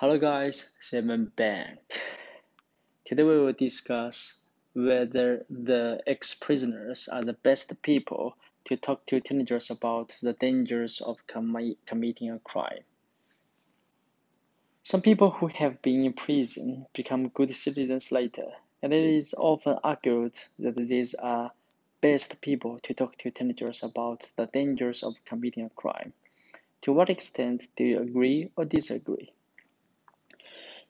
Hello guys, Simon back. Today we will discuss whether the ex-prisoners are the best people to talk to teenagers about the dangers of com committing a crime. Some people who have been in prison become good citizens later, and it is often argued that these are best people to talk to teenagers about the dangers of committing a crime. To what extent do you agree or disagree?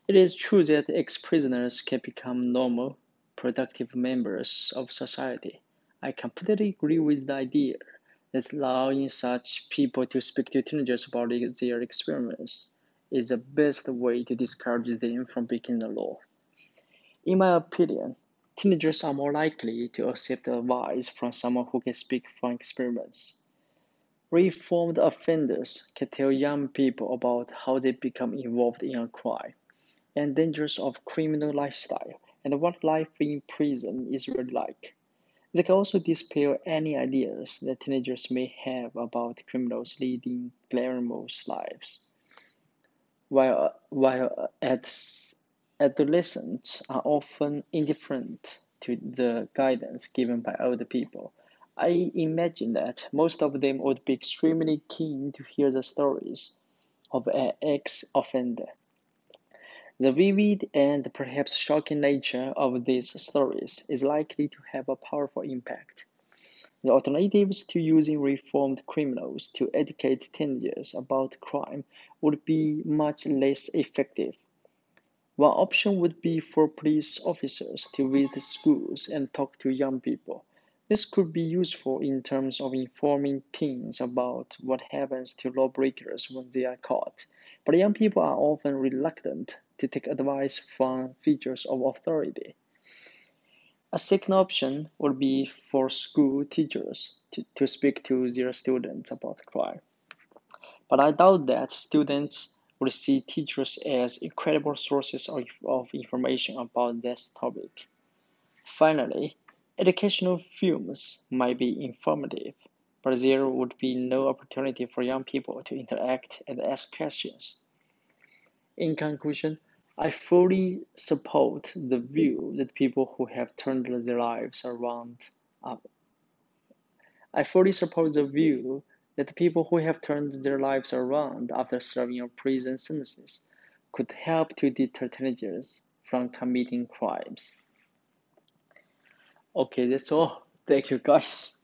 It is true that ex-prisoners can become normal, productive members of society. I completely agree with the idea that allowing such people to speak to teenagers about their experience is the best way to discourage them from breaking the law. In my opinion, teenagers are more likely to accept advice from someone who can speak from experience. Reformed offenders can tell young people about how they become involved in a crime and dangers of criminal lifestyle and what life in prison is really like. They can also dispel any ideas that teenagers may have about criminals leading glamorous lives. While, while adolescents are often indifferent to the guidance given by older people, I imagine that most of them would be extremely keen to hear the stories of an ex offender. The vivid and perhaps shocking nature of these stories is likely to have a powerful impact. The alternatives to using reformed criminals to educate teenagers about crime would be much less effective. One option would be for police officers to visit schools and talk to young people this could be useful in terms of informing teens about what happens to lawbreakers when they are caught, but young people are often reluctant to take advice from figures of authority. A second option would be for school teachers to, to speak to their students about crime. But I doubt that students would see teachers as incredible sources of, of information about this topic. Finally, Educational films might be informative, but there would be no opportunity for young people to interact and ask questions. In conclusion, I fully support the view that people who have turned their lives around up. I fully support the view that people who have turned their lives around after serving a prison sentences could help to deter teenagers from committing crimes. Okay, that's all. Thank you, guys.